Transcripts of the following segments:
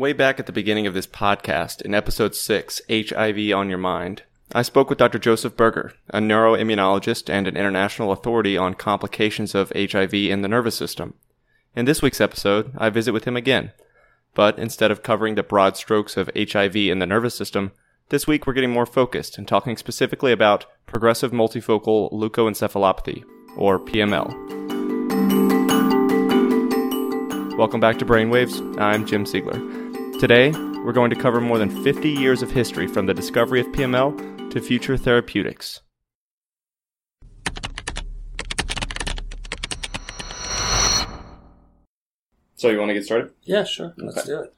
Way back at the beginning of this podcast, in episode 6, HIV on Your Mind, I spoke with Dr. Joseph Berger, a neuroimmunologist and an international authority on complications of HIV in the nervous system. In this week's episode, I visit with him again. But instead of covering the broad strokes of HIV in the nervous system, this week we're getting more focused and talking specifically about progressive multifocal leukoencephalopathy, or PML. Welcome back to Brainwaves. I'm Jim Siegler. Today, we're going to cover more than 50 years of history from the discovery of PML to future therapeutics. So, you want to get started? Yeah, sure. Let's do it.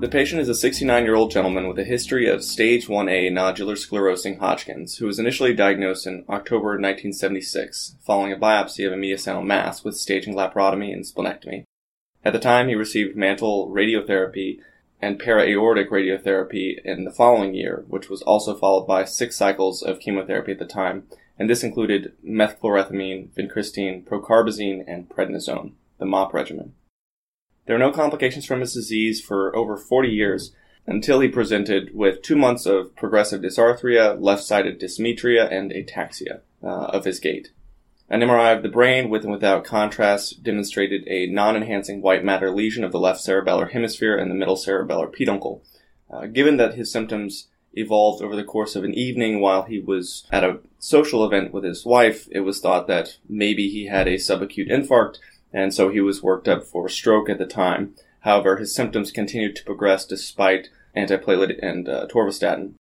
The patient is a 69 year old gentleman with a history of stage 1A nodular sclerosing Hodgkin's, who was initially diagnosed in October 1976 following a biopsy of a mediastinal mass with staging laparotomy and splenectomy. At the time, he received mantle radiotherapy and para-aortic radiotherapy in the following year, which was also followed by six cycles of chemotherapy at the time, and this included mechlorethamine, vincristine, procarbazine, and prednisone, the MOPP regimen. There were no complications from his disease for over 40 years until he presented with two months of progressive dysarthria, left-sided dysmetria, and ataxia uh, of his gait. An MRI of the brain with and without contrast demonstrated a non-enhancing white matter lesion of the left cerebellar hemisphere and the middle cerebellar peduncle. Uh, given that his symptoms evolved over the course of an evening while he was at a social event with his wife, it was thought that maybe he had a subacute infarct and so he was worked up for stroke at the time. However, his symptoms continued to progress despite antiplatelet and uh, torvastatin.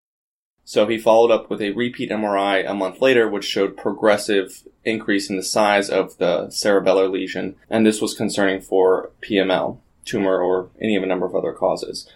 So he followed up with a repeat MRI a month later, which showed progressive increase in the size of the cerebellar lesion, and this was concerning for PML, tumor, or any of a number of other causes.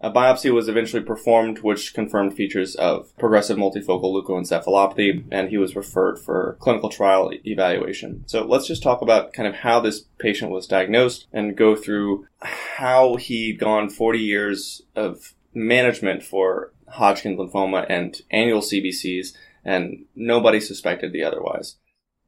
A biopsy was eventually performed, which confirmed features of progressive multifocal leukoencephalopathy, and he was referred for clinical trial evaluation. So let's just talk about kind of how this patient was diagnosed and go through how he'd gone 40 years of management for Hodgkin lymphoma and annual CBCs, and nobody suspected the otherwise.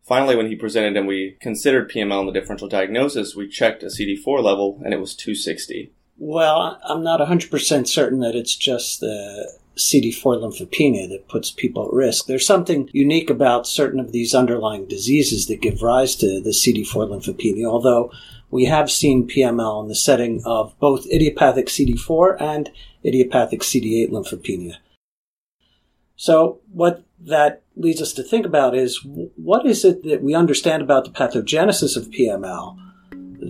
Finally, when he presented and we considered PML in the differential diagnosis, we checked a CD4 level and it was 260. Well, I'm not 100% certain that it's just the CD4 lymphopenia that puts people at risk. There's something unique about certain of these underlying diseases that give rise to the CD4 lymphopenia, although we have seen PML in the setting of both idiopathic CD4 and idiopathic CD8 lymphopenia. So, what that leads us to think about is what is it that we understand about the pathogenesis of PML?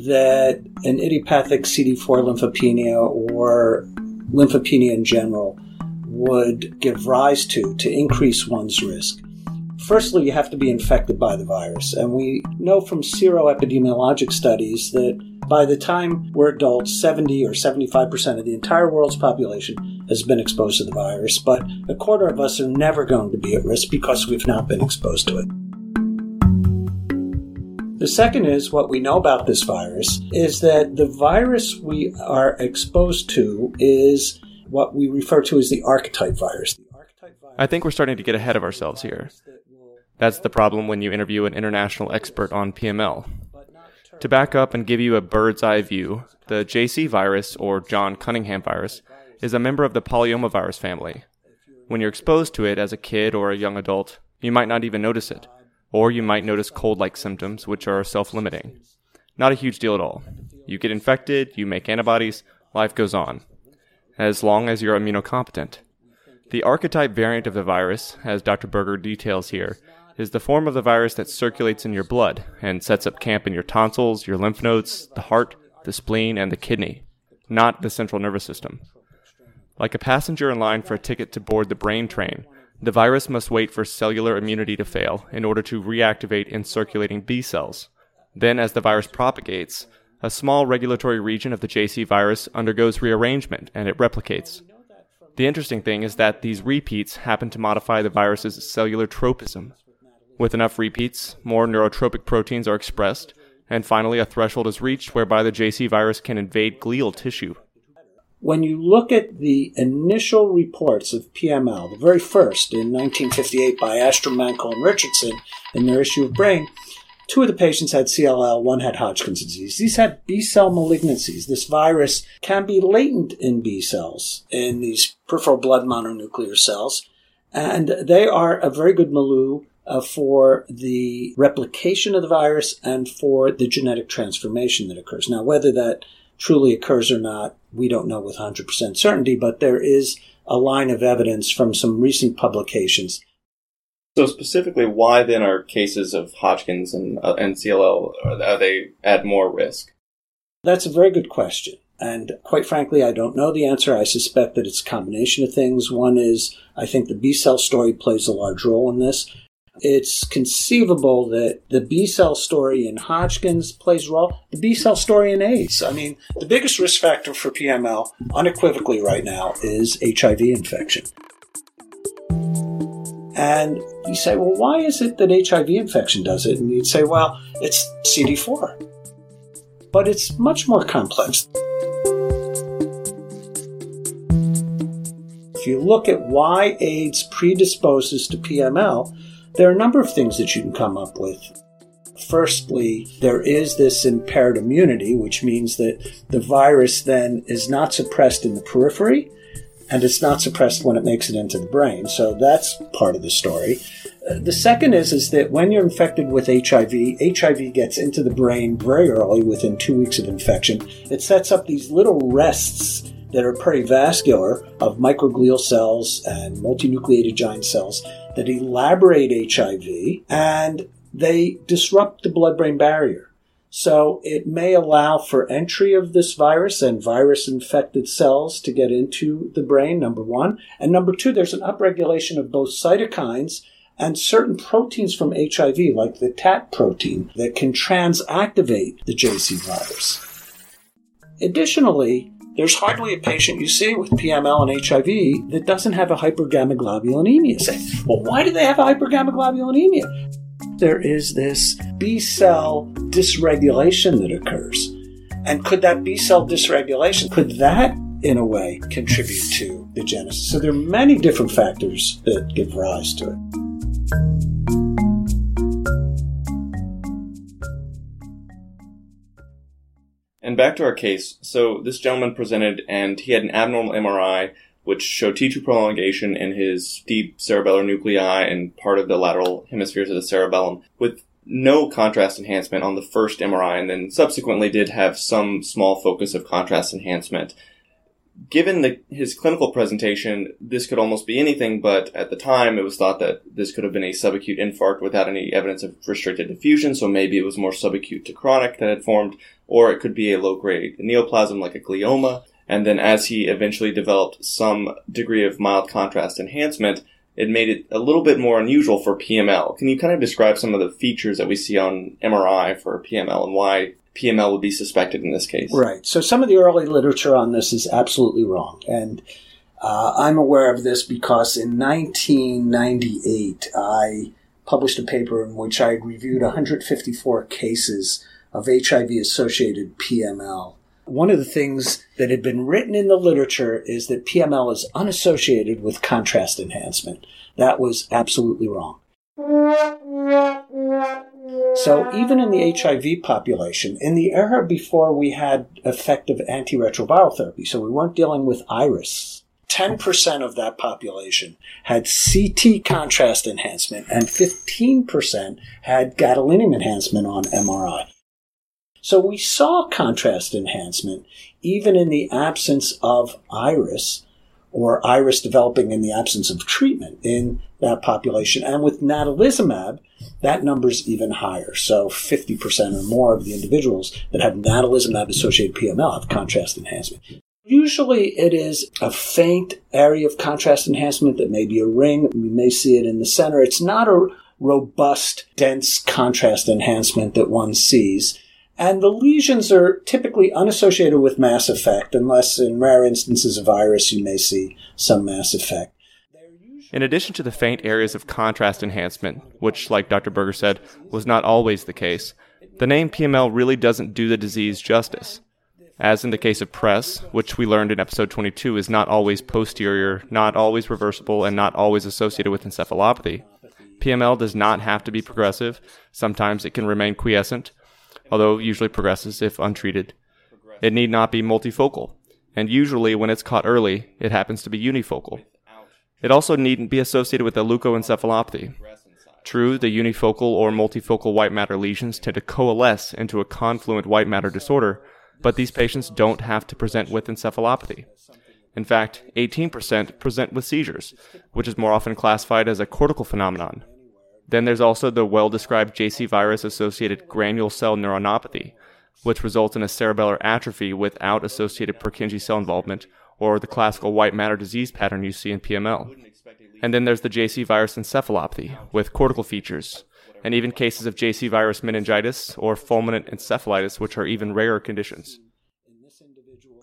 That an idiopathic CD4 lymphopenia or lymphopenia in general would give rise to to increase one's risk. Firstly, you have to be infected by the virus, and we know from seroepidemiologic studies that by the time we're adults, 70 or 75% of the entire world's population has been exposed to the virus, but a quarter of us are never going to be at risk because we've not been exposed to it. The second is what we know about this virus is that the virus we are exposed to is what we refer to as the archetype virus. The archetype virus I think we're starting to get ahead of ourselves here. That's the problem when you interview an international expert on PML. To back up and give you a bird's eye view, the JC virus, or John Cunningham virus, is a member of the polyomavirus family. When you're exposed to it as a kid or a young adult, you might not even notice it, or you might notice cold like symptoms, which are self limiting. Not a huge deal at all. You get infected, you make antibodies, life goes on. As long as you're immunocompetent. The archetype variant of the virus, as Dr. Berger details here, is the form of the virus that circulates in your blood and sets up camp in your tonsils, your lymph nodes, the heart, the spleen, and the kidney, not the central nervous system. Like a passenger in line for a ticket to board the brain train, the virus must wait for cellular immunity to fail in order to reactivate in circulating B cells. Then, as the virus propagates, a small regulatory region of the JC virus undergoes rearrangement and it replicates. The interesting thing is that these repeats happen to modify the virus's cellular tropism. With enough repeats, more neurotropic proteins are expressed, and finally a threshold is reached whereby the JC virus can invade glial tissue. When you look at the initial reports of PML, the very first in 1958 by Astrom, and Richardson in their issue of Brain, two of the patients had CLL, one had Hodgkin's disease. These had B cell malignancies. This virus can be latent in B cells, in these peripheral blood mononuclear cells, and they are a very good milieu uh, for the replication of the virus and for the genetic transformation that occurs. Now, whether that truly occurs or not, we don't know with 100% certainty, but there is a line of evidence from some recent publications. So specifically, why then are cases of Hodgkin's and, uh, and CLL, are they at more risk? That's a very good question. And quite frankly, I don't know the answer. I suspect that it's a combination of things. One is I think the B cell story plays a large role in this it's conceivable that the B cell story in Hodgkin's plays a role. The B cell story in AIDS. I mean, the biggest risk factor for PML, unequivocally right now, is HIV infection. And you say, well, why is it that HIV infection does it? And you'd say, well, it's CD4. But it's much more complex. If you look at why AIDS predisposes to PML, there are a number of things that you can come up with. Firstly, there is this impaired immunity, which means that the virus then is not suppressed in the periphery and it's not suppressed when it makes it into the brain. So that's part of the story. Uh, the second is, is that when you're infected with HIV, HIV gets into the brain very early, within two weeks of infection. It sets up these little rests that are perivascular of microglial cells and multinucleated giant cells that elaborate HIV and they disrupt the blood brain barrier. So it may allow for entry of this virus and virus infected cells to get into the brain, number one. And number two, there's an upregulation of both cytokines and certain proteins from HIV, like the TAT protein, that can transactivate the JC virus. Additionally, there's hardly a patient you see with PML and HIV that doesn't have a hypergammaglobulinemia. Say, well, why do they have a hypergammaglobulinemia? There is this B cell dysregulation that occurs. And could that B cell dysregulation, could that in a way contribute to the genesis? So there are many different factors that give rise to it. Back to our case. So this gentleman presented and he had an abnormal MRI which showed T2 prolongation in his deep cerebellar nuclei and part of the lateral hemispheres of the cerebellum with no contrast enhancement on the first MRI and then subsequently did have some small focus of contrast enhancement given the, his clinical presentation, this could almost be anything, but at the time it was thought that this could have been a subacute infarct without any evidence of restricted diffusion, so maybe it was more subacute to chronic that had formed, or it could be a low grade neoplasm like a glioma. And then as he eventually developed some degree of mild contrast enhancement, it made it a little bit more unusual for PML. Can you kind of describe some of the features that we see on MRI for PML and why PML would be suspected in this case. Right. So some of the early literature on this is absolutely wrong. And uh, I'm aware of this because in 1998, I published a paper in which I reviewed 154 cases of HIV associated PML. One of the things that had been written in the literature is that PML is unassociated with contrast enhancement. That was absolutely wrong. So even in the HIV population, in the era before we had effective antiretroviral therapy, so we weren't dealing with iris, 10% of that population had CT contrast enhancement and 15% had gadolinium enhancement on MRI. So we saw contrast enhancement even in the absence of iris or iris developing in the absence of treatment in that population. And with natalizumab, that number is even higher. So 50% or more of the individuals that have natalizumab associated PML have contrast enhancement. Usually it is a faint area of contrast enhancement that may be a ring. We may see it in the center. It's not a robust, dense contrast enhancement that one sees. And the lesions are typically unassociated with mass effect, unless in rare instances of virus you may see some mass effect. In addition to the faint areas of contrast enhancement, which, like Dr. Berger said, was not always the case, the name PML really doesn't do the disease justice. as in the case of press, which we learned in episode 22 is not always posterior, not always reversible, and not always associated with encephalopathy. PML does not have to be progressive. Sometimes it can remain quiescent, although usually progresses if untreated. It need not be multifocal, and usually when it's caught early, it happens to be unifocal. It also needn't be associated with a leukoencephalopathy. True, the unifocal or multifocal white matter lesions tend to coalesce into a confluent white matter disorder, but these patients don't have to present with encephalopathy. In fact, 18% present with seizures, which is more often classified as a cortical phenomenon. Then there's also the well described JC virus associated granule cell neuronopathy, which results in a cerebellar atrophy without associated Purkinje cell involvement, or the classical white matter disease pattern you see in PML. And then there's the JC virus encephalopathy, with cortical features, and even cases of JC virus meningitis or fulminant encephalitis, which are even rarer conditions.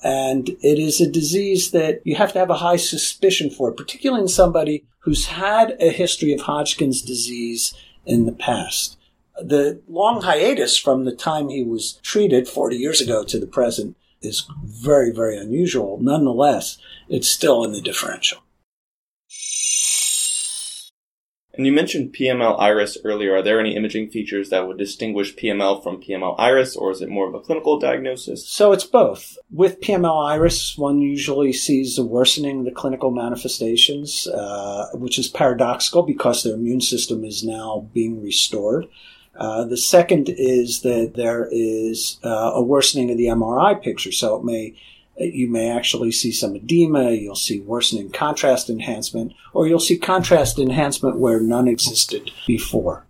And it is a disease that you have to have a high suspicion for, particularly in somebody who's had a history of Hodgkin's disease in the past. The long hiatus from the time he was treated 40 years ago to the present is very, very unusual. Nonetheless, it's still in the differential. And you mentioned PML iris earlier. Are there any imaging features that would distinguish PML from PML iris, or is it more of a clinical diagnosis? So it's both. With PML iris, one usually sees a worsening of the clinical manifestations, uh, which is paradoxical because their immune system is now being restored. Uh, the second is that there is uh, a worsening of the MRI picture, so it may you may actually see some edema, you'll see worsening contrast enhancement, or you'll see contrast enhancement where none existed before.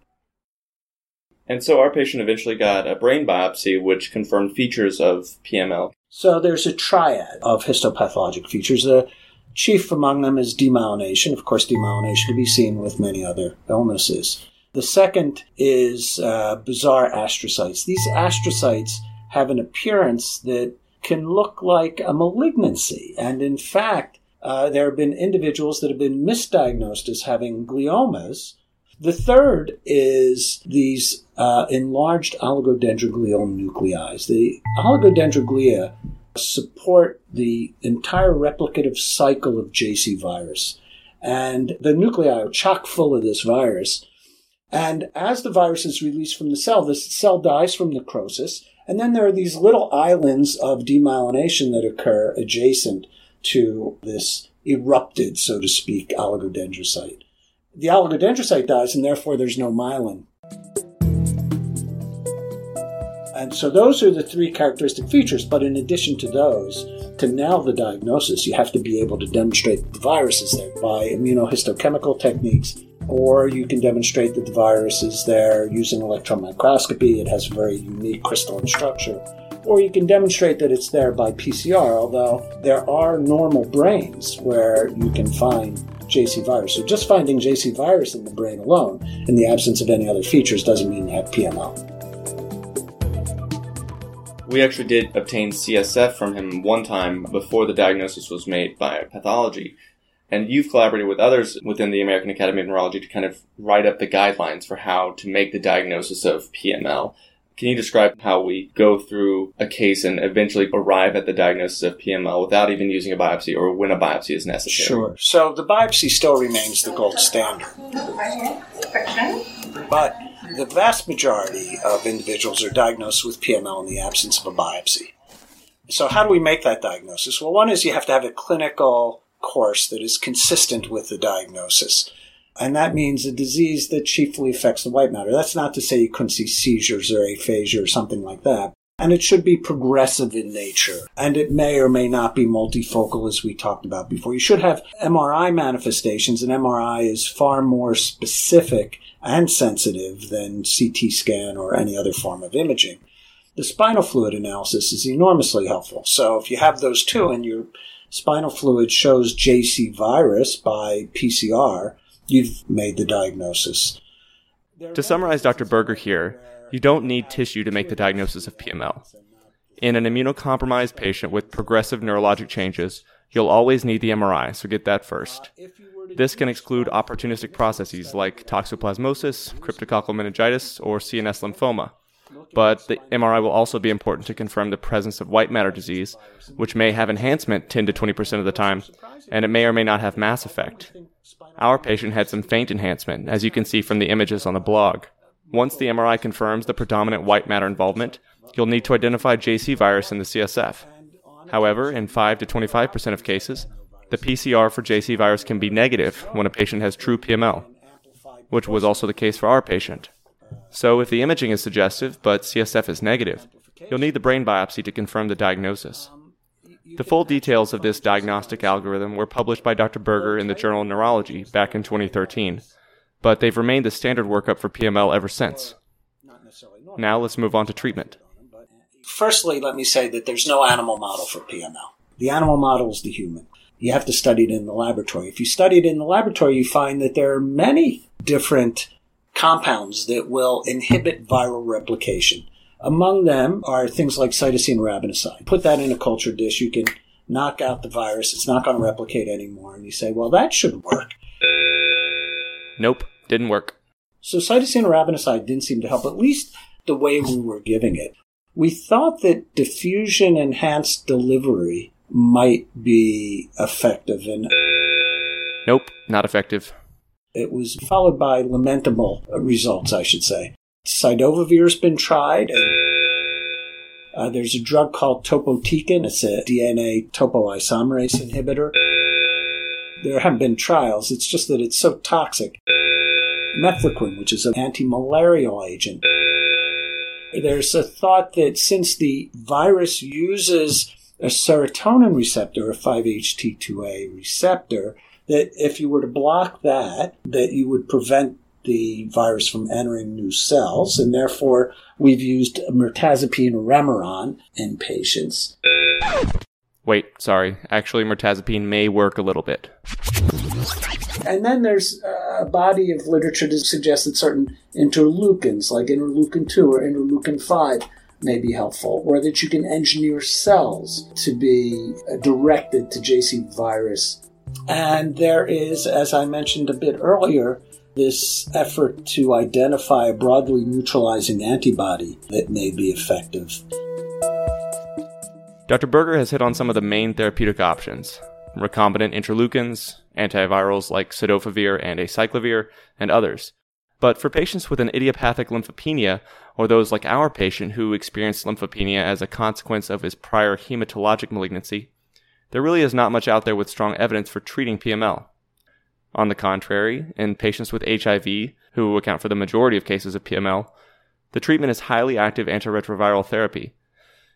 And so our patient eventually got a brain biopsy which confirmed features of PML. So there's a triad of histopathologic features. The chief among them is demyelination. Of course, demyelination can be seen with many other illnesses. The second is uh, bizarre astrocytes. These astrocytes have an appearance that can look like a malignancy. And in fact, uh, there have been individuals that have been misdiagnosed as having gliomas. The third is these uh, enlarged oligodendroglial nuclei. The oligodendroglia support the entire replicative cycle of JC virus. And the nuclei are chock full of this virus. And as the virus is released from the cell, the cell dies from necrosis and then there are these little islands of demyelination that occur adjacent to this erupted, so to speak, oligodendrocyte. The oligodendrocyte dies, and therefore there's no myelin. And so those are the three characteristic features. But in addition to those, to nail the diagnosis, you have to be able to demonstrate the virus is there by immunohistochemical techniques or you can demonstrate that the virus is there using electron microscopy. It has a very unique crystalline structure. Or you can demonstrate that it's there by PCR, although there are normal brains where you can find JC virus. So just finding JC virus in the brain alone, in the absence of any other features, doesn't mean you have PML. We actually did obtain CSF from him one time before the diagnosis was made by pathology. And you've collaborated with others within the American Academy of Neurology to kind of write up the guidelines for how to make the diagnosis of PML. Can you describe how we go through a case and eventually arrive at the diagnosis of PML without even using a biopsy or when a biopsy is necessary? Sure. So the biopsy still remains the gold standard. But the vast majority of individuals are diagnosed with PML in the absence of a biopsy. So how do we make that diagnosis? Well, one is you have to have a clinical course that is consistent with the diagnosis. And that means a disease that chiefly affects the white matter. That's not to say you couldn't see seizures or aphasia or something like that. And it should be progressive in nature. And it may or may not be multifocal, as we talked about before. You should have MRI manifestations, and MRI is far more specific and sensitive than CT scan or any other form of imaging. The spinal fluid analysis is enormously helpful. So if you have those two and you're spinal fluid shows JC virus by PCR, you've made the diagnosis. To summarize Dr. Berger here, you don't need tissue to make the diagnosis of PML. In an immunocompromised patient with progressive neurologic changes, you'll always need the MRI, so get that first. This can exclude opportunistic processes like toxoplasmosis, cryptococcal meningitis, or CNS lymphoma. But the MRI will also be important to confirm the presence of white matter disease, which may have enhancement 10 to 20% of the time, and it may or may not have mass effect. Our patient had some faint enhancement, as you can see from the images on the blog. Once the MRI confirms the predominant white matter involvement, you'll need to identify JC virus in the CSF. However, in 5 to 25% of cases, the PCR for JC virus can be negative when a patient has true PML, which was also the case for our patient. So, if the imaging is suggestive but CSF is negative, you'll need the brain biopsy to confirm the diagnosis. The full details of this diagnostic algorithm were published by Dr. Berger in the journal of Neurology back in 2013, but they've remained the standard workup for PML ever since. Now let's move on to treatment. Firstly, let me say that there's no animal model for PML. The animal model is the human. You have to study it in the laboratory. If you study it in the laboratory, you find that there are many different compounds that will inhibit viral replication. Among them are things like cytosine arabinoside. Put that in a culture dish, you can knock out the virus. It's not going to replicate anymore. And you say, well, that should work. Nope, didn't work. So cytosine arabinoside didn't seem to help, at least the way we were giving it. We thought that diffusion enhanced delivery might be effective and Nope, not effective. It was followed by lamentable results, I should say. Cidofovir's been tried. Uh, there's a drug called topotecan. It's a DNA topoisomerase inhibitor. There haven't been trials. It's just that it's so toxic. Mefloquine, which is an anti-malarial agent. There's a thought that since the virus uses a serotonin receptor, a 5-HT2A receptor, that if you were to block that, that you would prevent the virus from entering new cells, and therefore we've used mirtazapine Remeron in patients. Wait, sorry. Actually, mirtazapine may work a little bit. And then there's a body of literature to suggest that certain interleukins, like interleukin 2 or interleukin 5, may be helpful, or that you can engineer cells to be directed to JC virus. And there is, as I mentioned a bit earlier, this effort to identify a broadly neutralizing antibody that may be effective. Dr. Berger has hit on some of the main therapeutic options recombinant interleukins, antivirals like cidofovir and acyclovir, and others. But for patients with an idiopathic lymphopenia, or those like our patient who experienced lymphopenia as a consequence of his prior hematologic malignancy, there really is not much out there with strong evidence for treating PML. On the contrary, in patients with HIV, who account for the majority of cases of PML, the treatment is highly active antiretroviral therapy.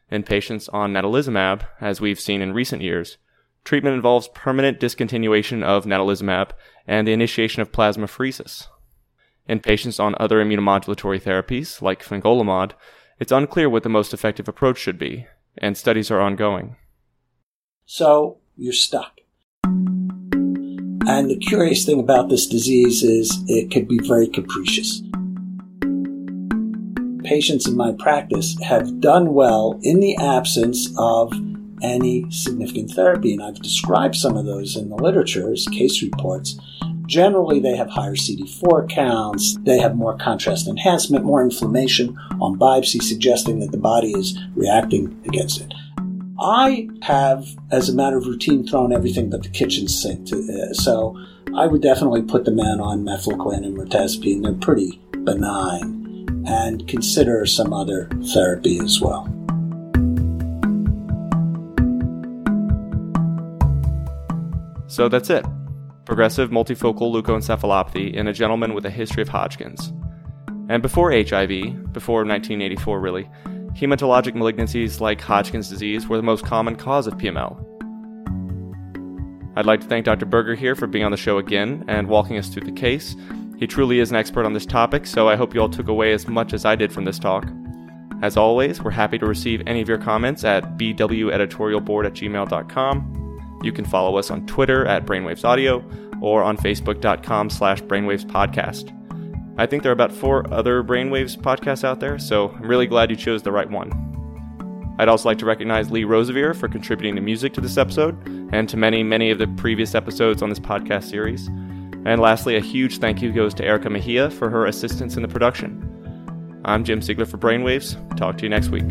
In patients on natalizumab, as we've seen in recent years, treatment involves permanent discontinuation of natalizumab and the initiation of plasmapheresis. In patients on other immunomodulatory therapies, like fingolimod, it's unclear what the most effective approach should be, and studies are ongoing. So, you're stuck. And the curious thing about this disease is it can be very capricious. Patients in my practice have done well in the absence of any significant therapy, and I've described some of those in the literature as case reports. Generally, they have higher CD4 counts, they have more contrast enhancement, more inflammation on biopsy, suggesting that the body is reacting against it. I have, as a matter of routine, thrown everything but the kitchen sink. To, uh, so I would definitely put the man on mefloquine and mirtazapine. They're pretty benign, and consider some other therapy as well. So that's it. Progressive multifocal leukoencephalopathy in a gentleman with a history of Hodgkin's. And before HIV, before 1984 really, hematologic malignancies like Hodgkin's disease were the most common cause of PML. I'd like to thank Dr. Berger here for being on the show again and walking us through the case. He truly is an expert on this topic, so I hope you all took away as much as I did from this talk. As always, we're happy to receive any of your comments at bweditorialboard at gmail.com. You can follow us on Twitter at Brainwaves Audio or on facebook.com slash brainwavespodcast. I think there are about four other Brainwaves podcasts out there, so I'm really glad you chose the right one. I'd also like to recognize Lee Rosevere for contributing the music to this episode and to many, many of the previous episodes on this podcast series. And lastly, a huge thank you goes to Erica Mejia for her assistance in the production. I'm Jim Siegler for Brainwaves. Talk to you next week.